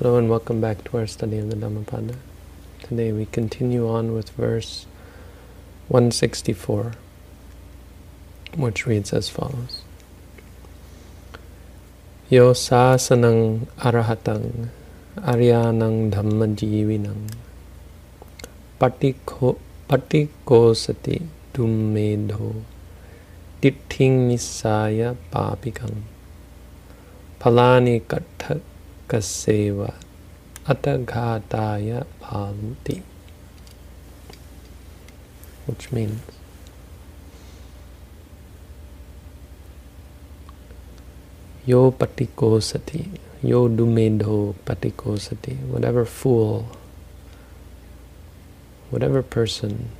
Hello and welcome back to our study of the Dhammapada. Today we continue on with verse 164, which reads as follows. Yo sasanang arahatang aryanang dhammajivinang patiko patikosati dummedho ditthing nisaya papikang palani katthak kaseva ataghataya bhavanti. Which means Yo patikosati, yo dumedho patikosati, whatever fool, whatever person,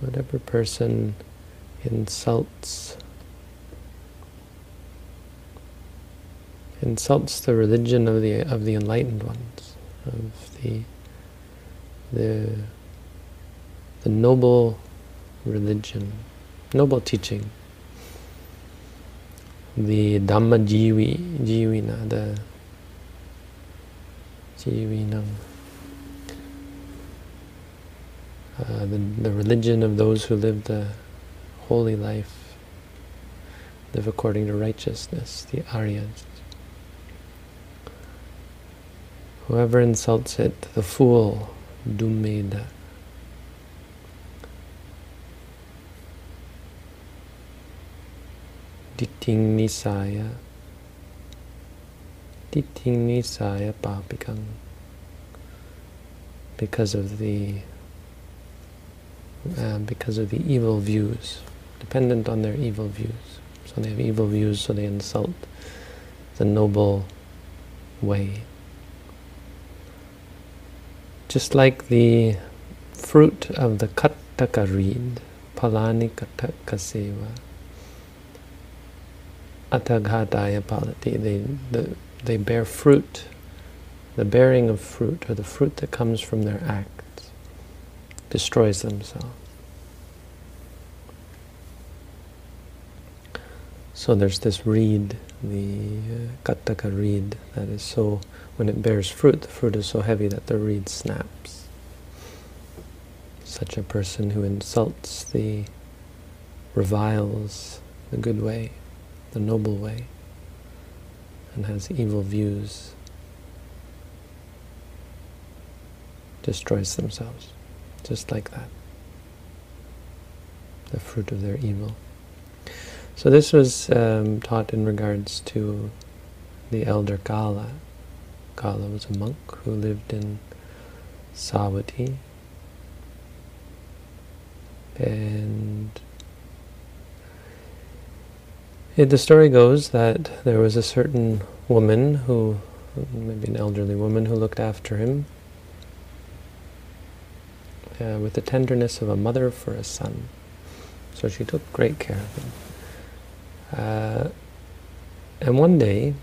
whatever person insults insults the religion of the of the enlightened ones, of the the the noble religion, noble teaching, the Dhamma Jivi, Jivina, the Jivinam, uh, the, the religion of those who live the holy life, live according to righteousness, the Aryas. Whoever insults it, the fool, dumeda. Diting nisaya. Diting nisaya papikang. Because of the uh, because of the evil views, dependent on their evil views. So they have evil views, so they insult the noble way just like the fruit of the kattaka reed, palani kattaka seva, palati, they, the, they bear fruit, the bearing of fruit, or the fruit that comes from their acts, destroys themselves. So there's this reed, the uh, kattaka reed, that is so when it bears fruit, the fruit is so heavy that the reed snaps. Such a person who insults the, reviles the good way, the noble way, and has evil views, destroys themselves, just like that. The fruit of their evil. So this was um, taught in regards to the elder Kala, Kala was a monk who lived in Savatthi. And it, the story goes that there was a certain woman who, maybe an elderly woman, who looked after him uh, with the tenderness of a mother for a son. So she took great care of him. Uh, and one day,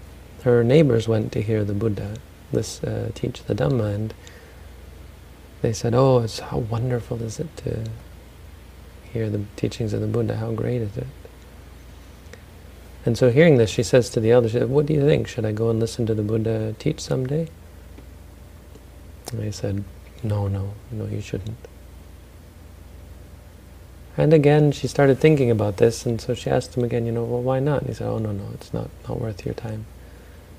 her neighbors went to hear the Buddha this uh, teach the Dhamma, and they said, "Oh, it's how wonderful is it to hear the teachings of the Buddha? How great is it?" And so, hearing this, she says to the elders, "What do you think? Should I go and listen to the Buddha teach someday?" And they said, "No, no, no, you shouldn't." And again, she started thinking about this, and so she asked him again, you know, well, why not? And he said, oh, no, no, it's not, not worth your time.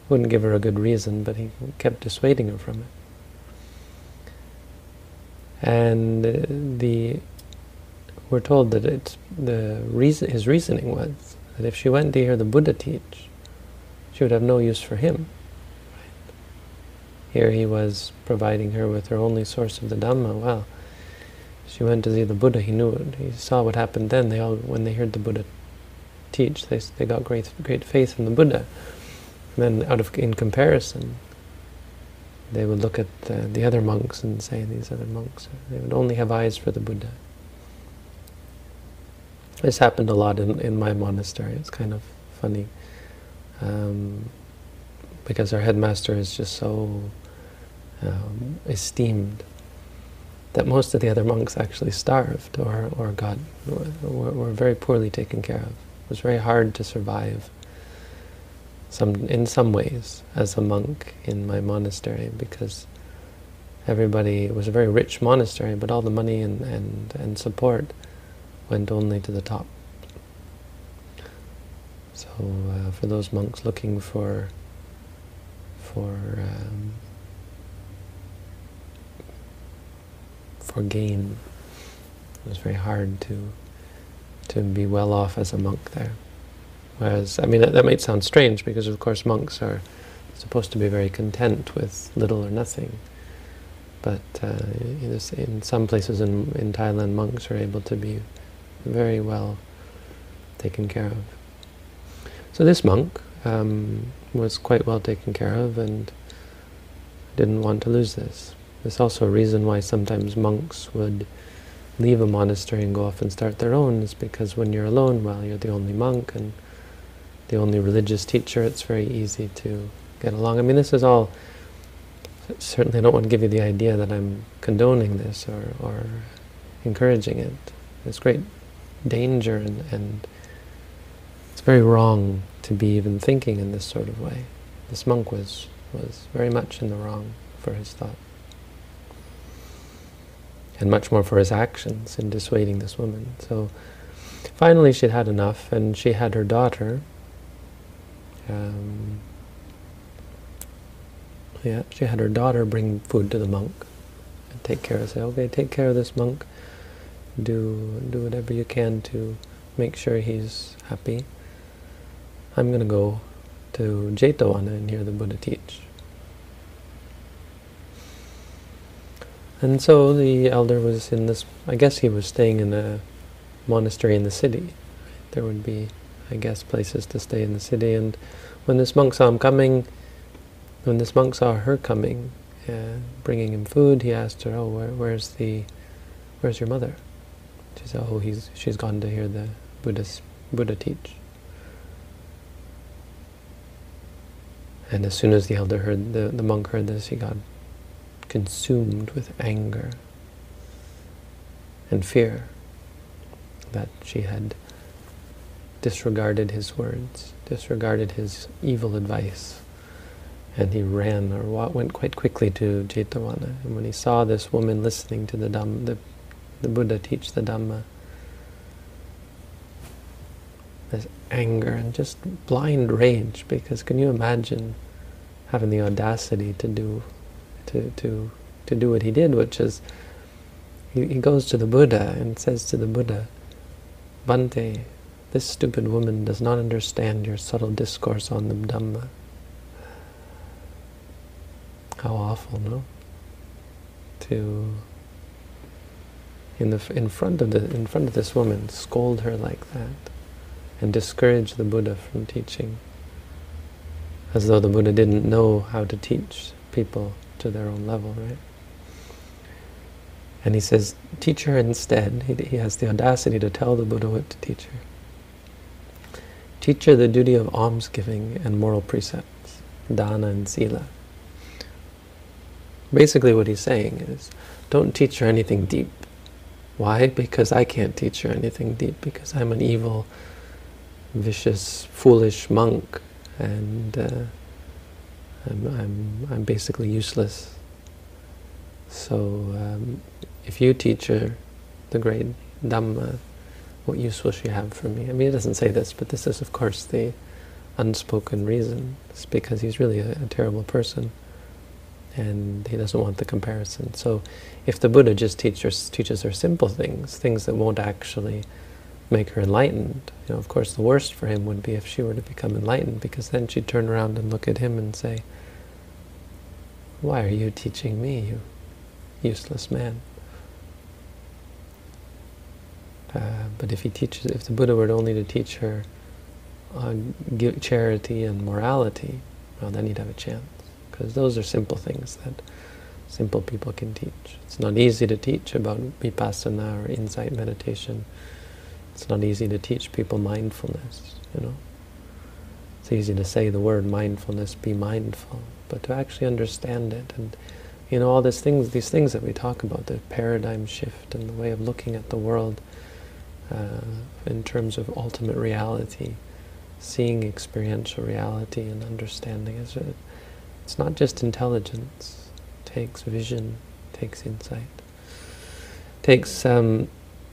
Wouldn't give her a good reason, but he kept dissuading her from it. And uh, the we're told that it's the reason his reasoning was that if she went to hear the Buddha teach, she would have no use for him. Right? Here he was providing her with her only source of the Dhamma. Well, she went to see the Buddha. He knew it. He saw what happened then. They all, when they heard the Buddha teach, they they got great great faith in the Buddha then out of in comparison, they would look at uh, the other monks and say, these other monks, they would only have eyes for the Buddha. This happened a lot in, in my monastery. It's kind of funny. Um, because our headmaster is just so um, esteemed that most of the other monks actually starved or, or got were, were very poorly taken care of. It was very hard to survive some in some ways as a monk in my monastery because everybody it was a very rich monastery, but all the money and, and, and support went only to the top. So uh, for those monks looking for for um, for gain, it was very hard to to be well off as a monk there. Whereas, I mean, that, that might sound strange because, of course, monks are supposed to be very content with little or nothing. But uh, in some places in, in Thailand, monks are able to be very well taken care of. So this monk um, was quite well taken care of and didn't want to lose this. There's also a reason why sometimes monks would leave a monastery and go off and start their own is because when you're alone, well, you're the only monk and the only religious teacher, it's very easy to get along. I mean, this is all, certainly I don't want to give you the idea that I'm condoning this or, or encouraging it. There's great danger and, and it's very wrong to be even thinking in this sort of way. This monk was, was very much in the wrong for his thought. And much more for his actions in dissuading this woman. So finally she'd had enough and she had her daughter um, yeah, she had her daughter bring food to the monk and take care of. Say, okay, take care of this monk. Do do whatever you can to make sure he's happy. I'm going to go to Jetavana and hear the Buddha teach. And so the elder was in this, I guess he was staying in a monastery in the city. There would be I guess, places to stay in the city. And when this monk saw him coming, when this monk saw her coming, uh, bringing him food, he asked her, "Oh, where, where's the, where's your mother?" She said, "Oh, he's she's gone to hear the Buddha's, Buddha teach." And as soon as the elder heard, the, the monk heard this, he got consumed with anger and fear that she had disregarded his words, disregarded his evil advice. And he ran or went quite quickly to Jetavana. And when he saw this woman listening to the, Dhamma, the, the Buddha teach the Dhamma, this anger and just blind rage, because can you imagine having the audacity to do to to to do what he did, which is he, he goes to the Buddha and says to the Buddha, Bhante, this stupid woman does not understand your subtle discourse on the Dhamma. How awful, no? To in the in front of the in front of this woman scold her like that and discourage the Buddha from teaching as though the Buddha didn't know how to teach people to their own level, right? And he says, teach her instead. He, he has the audacity to tell the Buddha what to teach her. Teach her the duty of almsgiving and moral precepts, dana and sila. Basically what he's saying is, don't teach her anything deep. Why? Because I can't teach her anything deep, because I'm an evil, vicious, foolish monk, and uh, I'm, I'm, I'm basically useless. So um, if you teach her the great Dhamma, what use will she have for me? I mean, it doesn't say this, but this is, of course, the unspoken reason. It's because he's really a, a terrible person, and he doesn't want the comparison. So if the Buddha just teaches, teaches her simple things, things that won't actually make her enlightened, you know, of course, the worst for him would be if she were to become enlightened, because then she'd turn around and look at him and say, why are you teaching me, you useless man? Uh, but if he teaches, if the Buddha were only to teach her uh, charity and morality, well, then he'd have a chance. Because those are simple things that simple people can teach. It's not easy to teach about vipassana or insight meditation. It's not easy to teach people mindfulness, you know. It's easy to say the word mindfulness, be mindful, but to actually understand it and you know all these things, these things that we talk about, the paradigm shift and the way of looking at the world, uh, in terms of ultimate reality, seeing experiential reality and understanding. It's not just intelligence. It takes vision, it takes insight. It takes, um,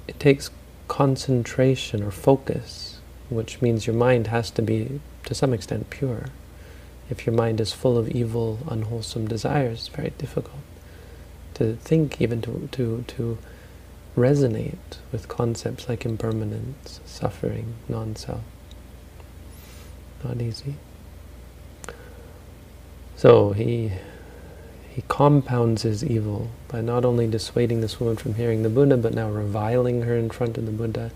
it takes concentration or focus, which means your mind has to be, to some extent, pure. If your mind is full of evil, unwholesome desires, it's very difficult to think, even to, to, to resonate with concepts like impermanence, suffering, non-self. Not easy. So he he compounds his evil by not only dissuading this woman from hearing the Buddha, but now reviling her in front of the Buddha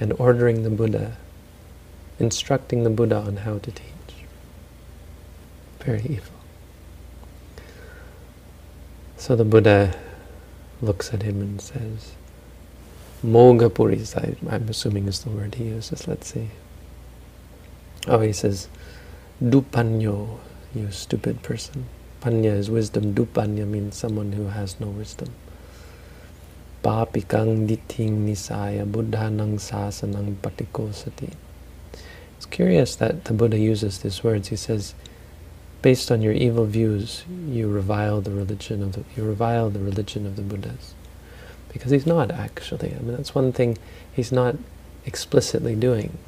and ordering the Buddha, instructing the Buddha on how to teach. Very evil. So the Buddha looks at him and says, Moghapurisa, I'm assuming is the word he uses, let's see. Oh, he says, Dupanyo, you stupid person. Panya is wisdom, Dupanya means someone who has no wisdom. Papikang diting nisaya buddhanang sasanang patikosati. It's curious that the Buddha uses these words. He says, based on your evil views, you revile the religion of the, you revile the religion of the Buddhas, because he's not actually. I mean, that's one thing he's not explicitly doing,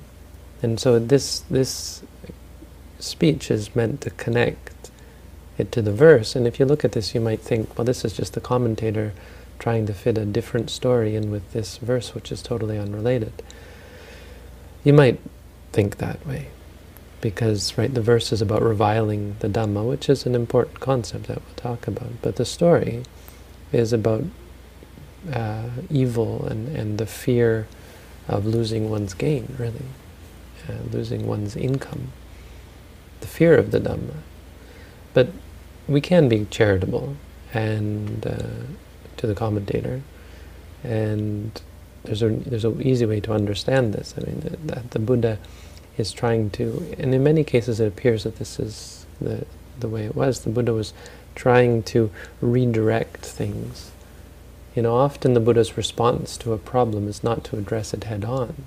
and so this this speech is meant to connect it to the verse. And if you look at this, you might think, well, this is just the commentator trying to fit a different story in with this verse, which is totally unrelated. You might think that way because right the verse is about reviling the Dhamma, which is an important concept that we'll talk about. But the story is about uh, evil and, and the fear of losing one's gain, really, uh, losing one's income, the fear of the Dhamma. But we can be charitable and uh, to the commentator, and there's a there's an easy way to understand this. I mean, that the Buddha is trying to, and in many cases it appears that this is the, the way it was. The Buddha was trying to redirect things. You know, often the Buddha's response to a problem is not to address it head on,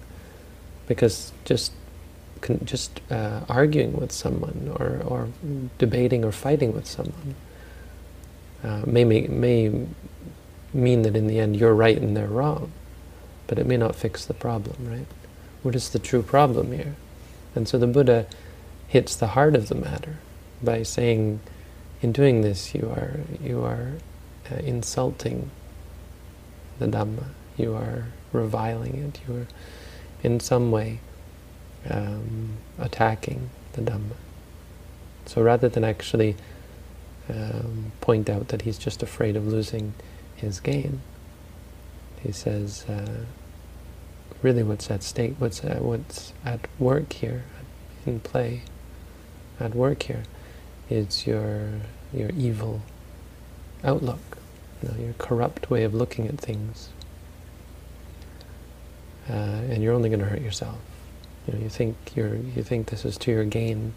because just just uh, arguing with someone or, or debating or fighting with someone uh, may, may, may mean that in the end you're right and they're wrong, but it may not fix the problem, right? What is the true problem here? And so the Buddha hits the heart of the matter by saying, in doing this, you are you are uh, insulting the Dhamma. You are reviling it. You are, in some way, um, attacking the Dhamma. So rather than actually um, point out that he's just afraid of losing his gain, he says. Uh, really what's at stake, what's uh, what's at work here, in play, at work here, is your your evil outlook, you know, your corrupt way of looking at things, uh, and you're only going to hurt yourself. You know, you think you're you think this is to your gain,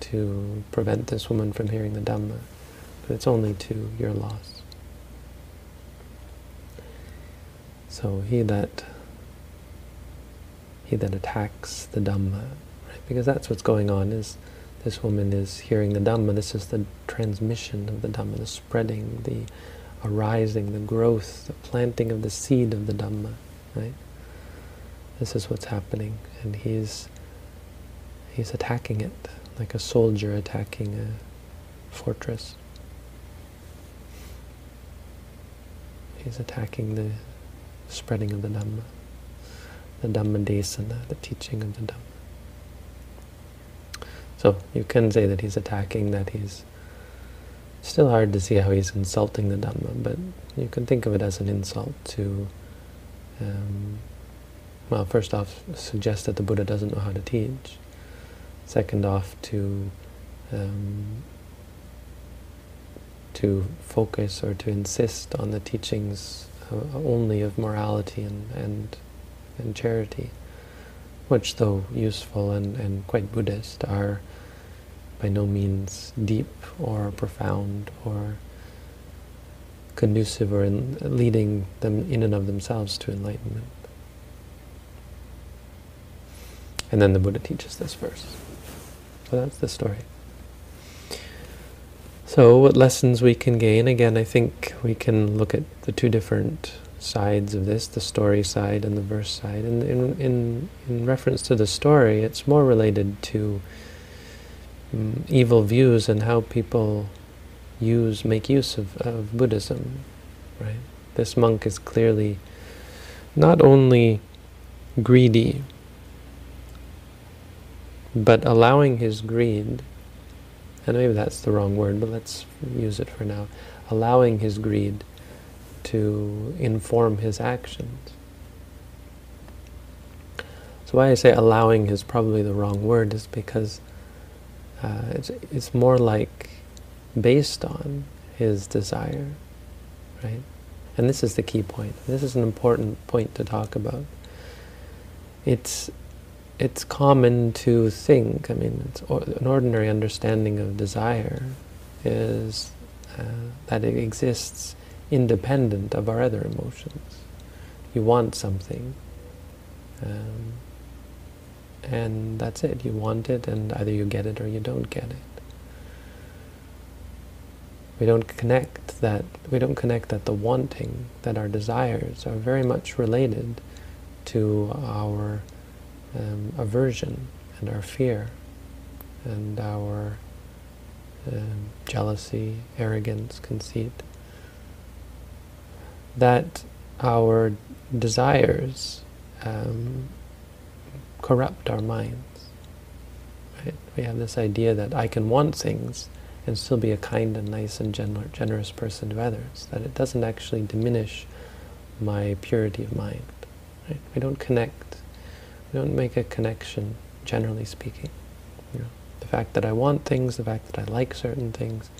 to prevent this woman from hearing the Dhamma, but it's only to your loss. So he that he that attacks the Dhamma, right? Because that's what's going on, is this woman is hearing the Dhamma, this is the transmission of the Dhamma, the spreading, the arising, the growth, the planting of the seed of the Dhamma, right? This is what's happening, and he's he's attacking it, like a soldier attacking a fortress. He's attacking the spreading of the Dhamma the Dhammadesana, the teaching of the Dhamma. So you can say that he's attacking, that he's still hard to see how he's insulting the Dhamma, but you can think of it as an insult to, um, well, first off, suggest that the Buddha doesn't know how to teach. Second off, to um, to focus or to insist on the teachings uh, only of morality and, and and charity, which though useful and, and quite Buddhist, are by no means deep or profound or conducive or in leading them in and of themselves to enlightenment. And then the Buddha teaches this verse. So that's the story. So what lessons we can gain? Again, I think we can look at the two different sides of this, the story side and the verse side. And in, in, in reference to the story, it's more related to um, evil views and how people use, make use of, of Buddhism, right? This monk is clearly not only greedy, but allowing his greed, and maybe that's the wrong word, but let's use it for now, allowing his greed to inform his actions. So why I say allowing is probably the wrong word is because uh, it's, it's more like based on his desire, right? And this is the key point. This is an important point to talk about. It's it's common to think, I mean, it's an ordinary understanding of desire is uh, that it exists independent of our other emotions. You want something, um, and that's it. You want it, and either you get it or you don't get it. We don't connect that. We don't connect that the wanting, that our desires are very much related to our um, aversion and our fear and our um, jealousy, arrogance, conceit that our desires um, corrupt our minds. Right? We have this idea that I can want things and still be a kind and nice and generous person to others, that it doesn't actually diminish my purity of mind. Right? We don't connect, don't make a connection, generally speaking. You know, the fact that I want things, the fact that I like certain things,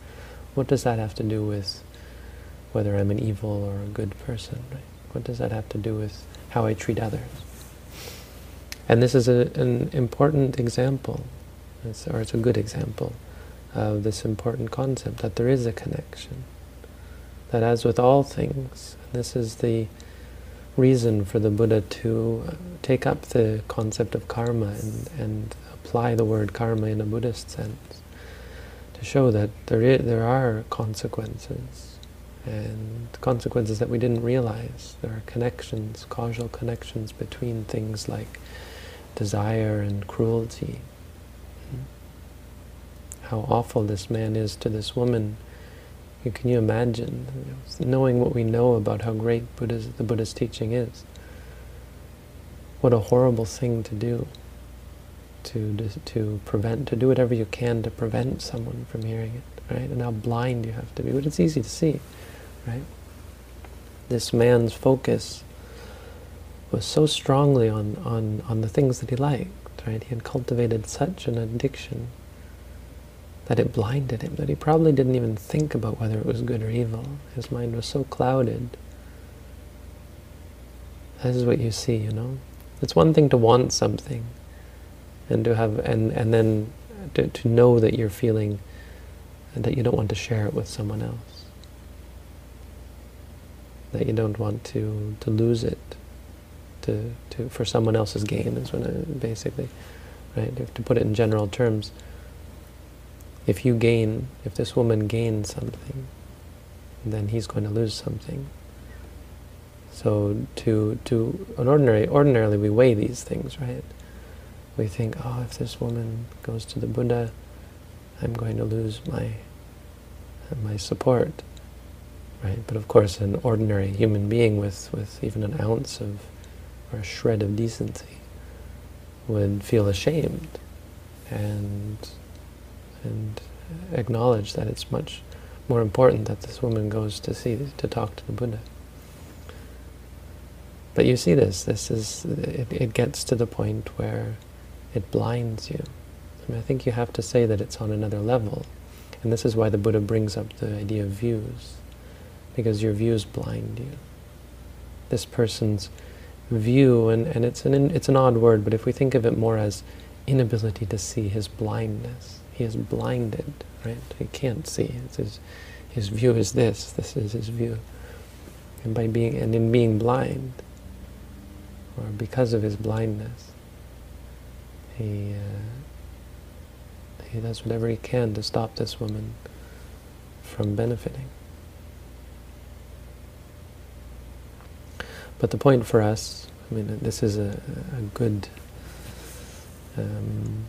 what does that have to do with whether I'm an evil or a good person. Right? What does that have to do with how I treat others? And this is a, an important example, it's, or it's a good example, of this important concept, that there is a connection. That as with all things, this is the reason for the Buddha to take up the concept of karma and, and apply the word karma in a Buddhist sense, to show that there, is, there are consequences and consequences that we didn't realize. There are connections, causal connections between things like desire and cruelty. Hmm? How awful this man is to this woman. Can you imagine, knowing what we know about how great Buddha's, the Buddha's teaching is? What a horrible thing to do, to, to prevent, to do whatever you can to prevent someone from hearing it, right? And how blind you have to be, but it's easy to see right? This man's focus was so strongly on, on, on the things that he liked, right? He had cultivated such an addiction that it blinded him, that he probably didn't even think about whether it was good or evil. His mind was so clouded. This is what you see, you know? It's one thing to want something and to have and, and then to, to know that you're feeling and that you don't want to share it with someone else that you don't want to to lose it to to for someone else's gain is when it, basically right to put it in general terms if you gain if this woman gains something then he's going to lose something. So to to an ordinary ordinarily we weigh these things right? We think oh if this woman goes to the Buddha I'm going to lose my my support right? But of course, an ordinary human being with, with even an ounce of, or a shred of decency would feel ashamed. And, and acknowledge that it's much more important that this woman goes to see, to talk to the Buddha. But you see this, this is, it, it gets to the point where it blinds you. I mean, I think you have to say that it's on another level. And this is why the Buddha brings up the idea of views because your views blind you. This person's view, and, and it's, an, it's an odd word, but if we think of it more as inability to see, his blindness, he is blinded, right? He can't see. His, his view is this, this is his view. And by being, and in being blind, or because of his blindness, he, uh, he does whatever he can to stop this woman from benefiting. But the point for us, I mean, this is a, a good, um,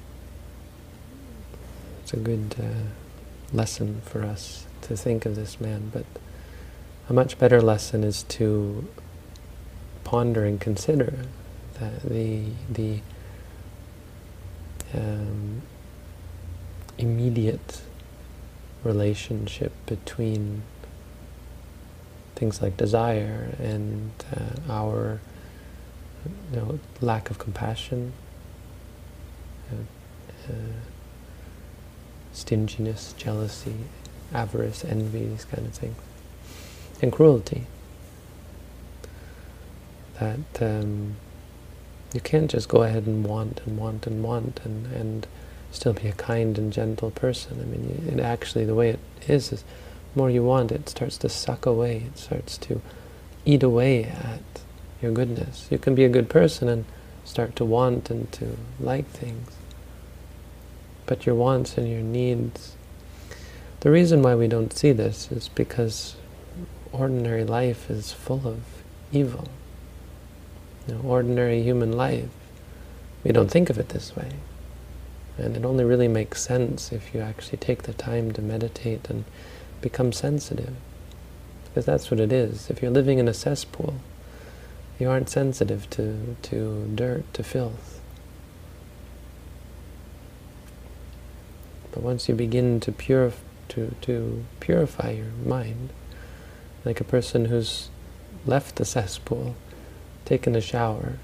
a good uh, lesson for us to think of this man, but a much better lesson is to ponder and consider that the the um, immediate relationship between things like desire and uh, our you know, lack of compassion, uh, uh, stinginess, jealousy, avarice, envy, these kind of things, and cruelty. That um, you can't just go ahead and want and want and want and, and still be a kind and gentle person. I mean, it actually, the way it is, is the more you want, it starts to suck away. It starts to eat away at your goodness. You can be a good person and start to want and to like things. But your wants and your needs, the reason why we don't see this is because ordinary life is full of evil. You know, ordinary human life, we don't think of it this way. And it only really makes sense if you actually take the time to meditate and become sensitive. Because that's what it is. If you're living in a cesspool, you aren't sensitive to, to dirt, to filth. But once you begin to, purif to, to purify your mind, like a person who's left the cesspool, taken a shower,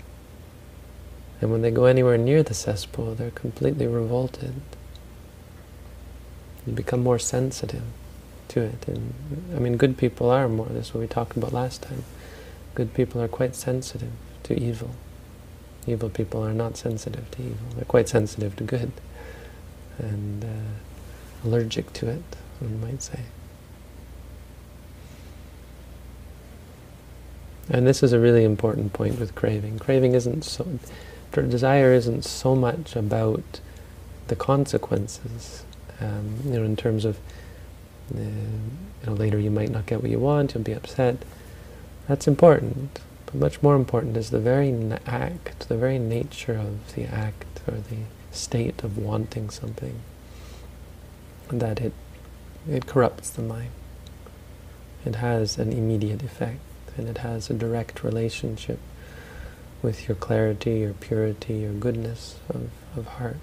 and when they go anywhere near the cesspool, they're completely revolted. You become more sensitive to it. And I mean, good people are more. That's what we talked about last time. Good people are quite sensitive to evil. Evil people are not sensitive to evil. They're quite sensitive to good. And uh, allergic to it, one might say. And this is a really important point with craving. Craving isn't so desire isn't so much about the consequences, um, you know, in terms of, uh, you know, later you might not get what you want, you'll be upset. That's important, but much more important is the very act, the very nature of the act or the state of wanting something, that it it corrupts the mind. It has an immediate effect, and it has a direct relationship with your clarity, your purity, your goodness of, of heart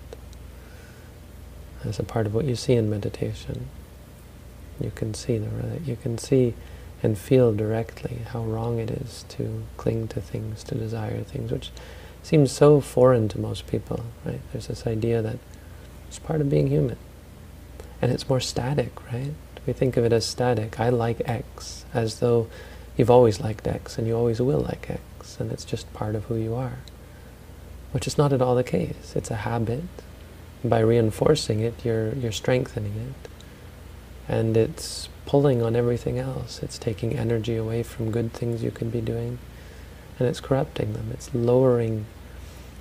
as a part of what you see in meditation. You can see the you can see and feel directly how wrong it is to cling to things, to desire things, which seems so foreign to most people. Right? There's this idea that it's part of being human, and it's more static, right? We think of it as static. I like X, as though you've always liked X and you always will like X and it's just part of who you are. Which is not at all the case. It's a habit. By reinforcing it, you're, you're strengthening it. And it's pulling on everything else. It's taking energy away from good things you could be doing, and it's corrupting them. It's lowering,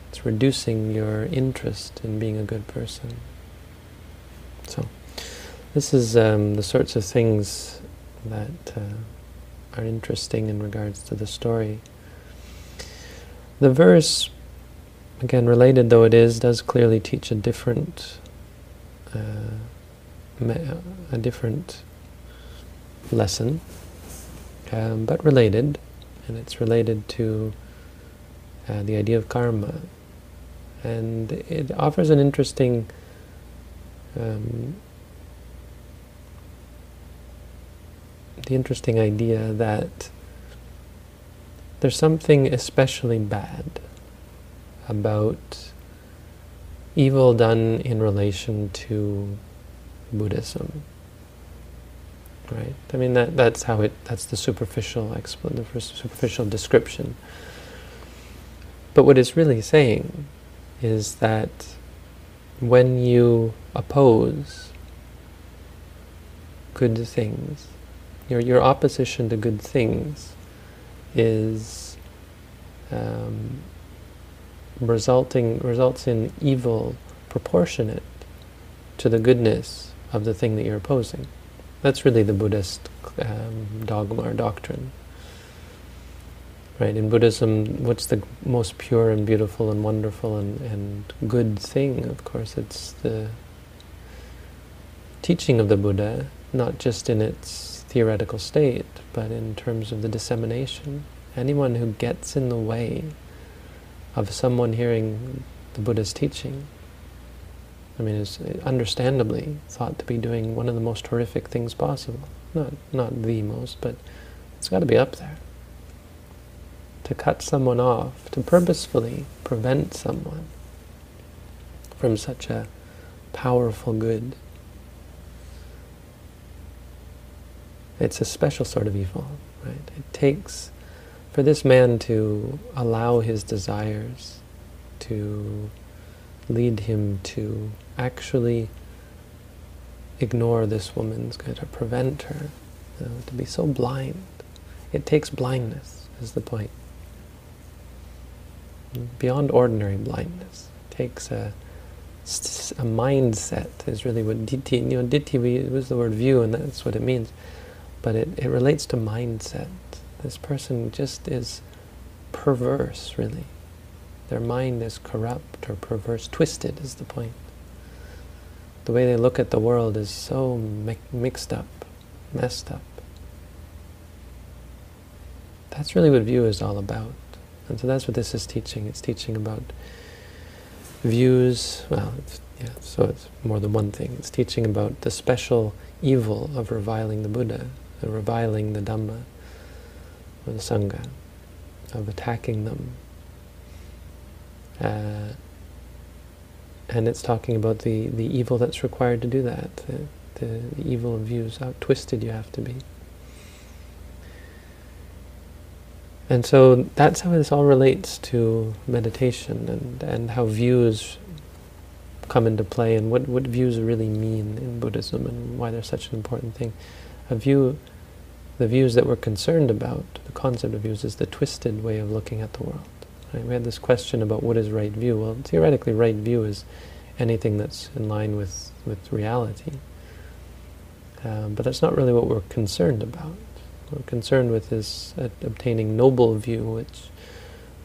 it's reducing your interest in being a good person. So, this is um, the sorts of things that uh, are interesting in regards to the story. The verse, again, related though it is, does clearly teach a different, uh, a different lesson, um, but related, and it's related to uh, the idea of karma. And it offers an interesting um, the interesting idea that there's something especially bad about evil done in relation to Buddhism. Right? I mean that that's how it that's the superficial expl- the superficial description. But what it's really saying is that when you oppose good things, your your opposition to good things is um, resulting results in evil proportionate to the goodness of the thing that you're opposing. That's really the Buddhist um, dogma or doctrine. Right, in Buddhism, what's the most pure and beautiful and wonderful and, and good thing? Of course, it's the teaching of the Buddha, not just in its theoretical state, but in terms of the dissemination. Anyone who gets in the way of someone hearing the Buddha's teaching, I mean, is understandably thought to be doing one of the most horrific things possible. Not, not the most, but it's got to be up there to cut someone off, to purposefully prevent someone from such a powerful good. It's a special sort of evil, right? It takes, for this man to allow his desires to lead him to actually ignore this woman's good or prevent her, you know, to be so blind. It takes blindness, is the point beyond ordinary blindness. It takes a, a mindset is really what ditti, you know, ditti was the word view and that's what it means. But it, it relates to mindset. This person just is perverse, really. Their mind is corrupt or perverse. Twisted is the point. The way they look at the world is so mi mixed up, messed up. That's really what view is all about. And so that's what this is teaching. It's teaching about views, well, yeah, so it's more than one thing. It's teaching about the special evil of reviling the Buddha, of reviling the Dhamma, or the Sangha, of attacking them. Uh, and it's talking about the, the evil that's required to do that, the, the, evil views, how twisted you have to be. And so that's how this all relates to meditation and, and how views come into play and what, what views really mean in Buddhism and why they're such an important thing. A view, the views that we're concerned about, the concept of views is the twisted way of looking at the world. Right? We had this question about what is right view. Well, theoretically, right view is anything that's in line with, with reality. Um, but that's not really what we're concerned about we're concerned with is obtaining noble view, which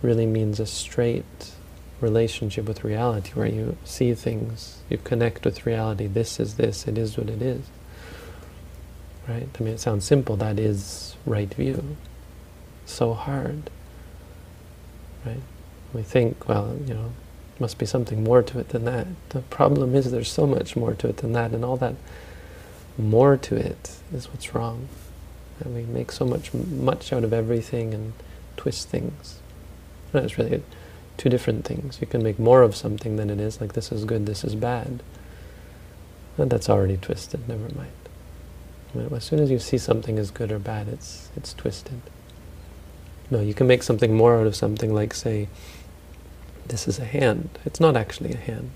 really means a straight relationship with reality, where you see things, you connect with reality. This is this, it is what it is. Right? I mean, it sounds simple, that is right view. So hard. Right? We think, well, you know, must be something more to it than that. The problem is there's so much more to it than that, and all that more to it is what's wrong. And we make so much much out of everything and twist things. No, it's really two different things. You can make more of something than it is, like this is good, this is bad. That's already twisted, never mind. As soon as you see something as good or bad, it's, it's twisted. No, you can make something more out of something like, say, this is a hand. It's not actually a hand.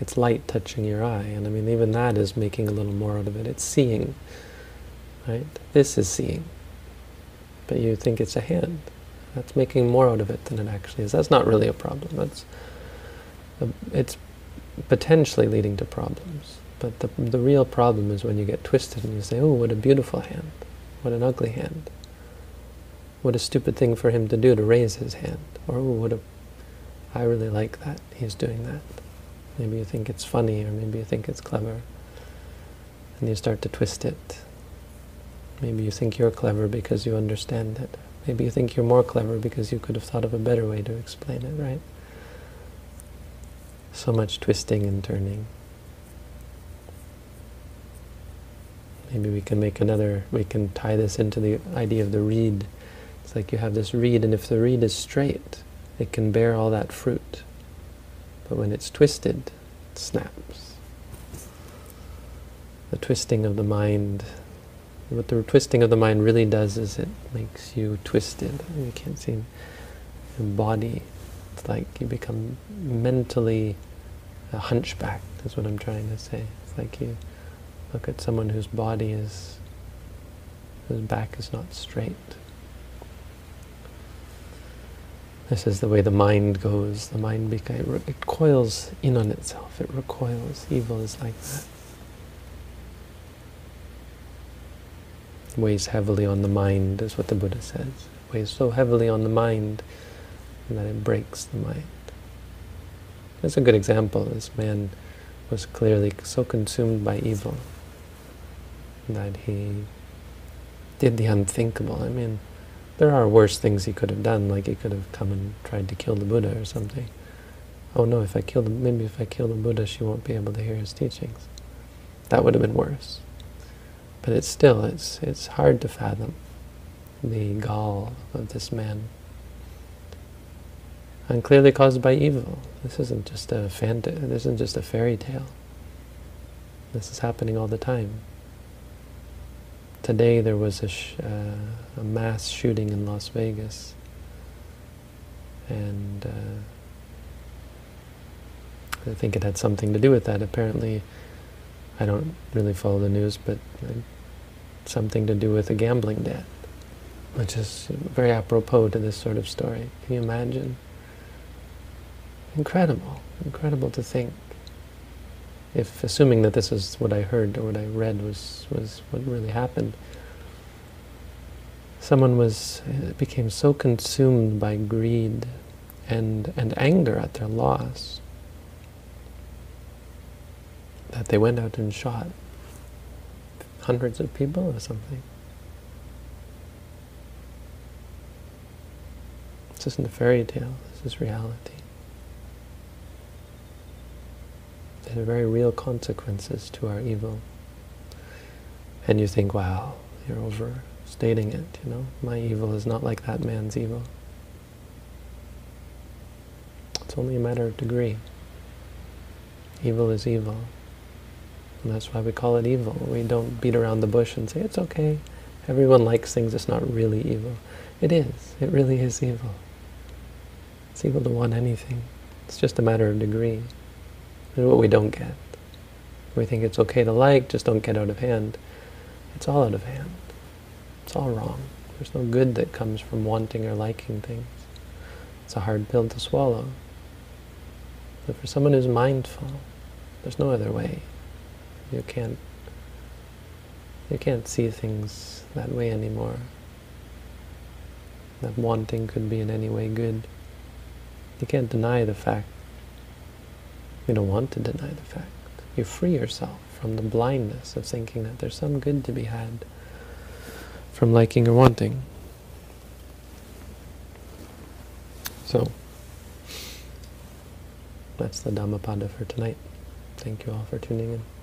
It's light touching your eye. And I mean, even that is making a little more out of it. It's seeing. Right? This is seeing. But you think it's a hand. That's making more out of it than it actually is. That's not really a problem. That's a, it's potentially leading to problems. But the, the real problem is when you get twisted and you say, oh, what a beautiful hand. What an ugly hand. What a stupid thing for him to do to raise his hand. Or, oh, what a... I really like that. He's doing that. Maybe you think it's funny, or maybe you think it's clever. And you start to twist it. Maybe you think you're clever because you understand it. Maybe you think you're more clever because you could have thought of a better way to explain it, right? So much twisting and turning. Maybe we can make another, we can tie this into the idea of the reed. It's like you have this reed, and if the reed is straight, it can bear all that fruit. But when it's twisted, it snaps. The twisting of the mind what the twisting of the mind really does is it makes you twisted. You can't see your body. It's like you become mentally a hunchback, is what I'm trying to say. It's like you look at someone whose body is, whose back is not straight. This is the way the mind goes. The mind it coils in on itself. It recoils. Evil is like that. It weighs heavily on the mind, is what the Buddha says. It weighs so heavily on the mind that it breaks the mind. That's a good example. This man was clearly so consumed by evil that he did the unthinkable. I mean, there are worse things he could have done, like he could have come and tried to kill the Buddha or something. Oh no, if I kill the, maybe if I kill the Buddha, she won't be able to hear his teachings. That would have been worse. But it's still, it's, it's hard to fathom the gall of this man. And clearly caused by evil. This isn't just a fant this isn't just a fairy tale. This is happening all the time. Today there was a, uh, a mass shooting in Las Vegas, and uh, I think it had something to do with that. Apparently, I don't really follow the news, but something to do with a gambling debt, which is very apropos to this sort of story. Can you imagine? Incredible, incredible to think if assuming that this is what I heard or what I read was, was what really happened, someone was became so consumed by greed and, and anger at their loss that they went out and shot hundreds of people or something. This isn't a fairy tale, this is reality. There are very real consequences to our evil. And you think, wow, you're overstating it, you know. My evil is not like that man's evil. It's only a matter of degree. Evil is evil. And that's why we call it evil. We don't beat around the bush and say, it's okay. Everyone likes things, it's not really evil. It is. It really is evil. It's evil to want anything. It's just a matter of degree is what we don't get. We think it's okay to like, just don't get out of hand. It's all out of hand. It's all wrong. There's no good that comes from wanting or liking things. It's a hard pill to swallow. But for someone who's mindful, there's no other way. You can't you can't see things that way anymore. That wanting could be in any way good. You can't deny the fact you don't want to deny the fact. You free yourself from the blindness of thinking that there's some good to be had from liking or wanting. So, that's the Dhammapada for tonight. Thank you all for tuning in.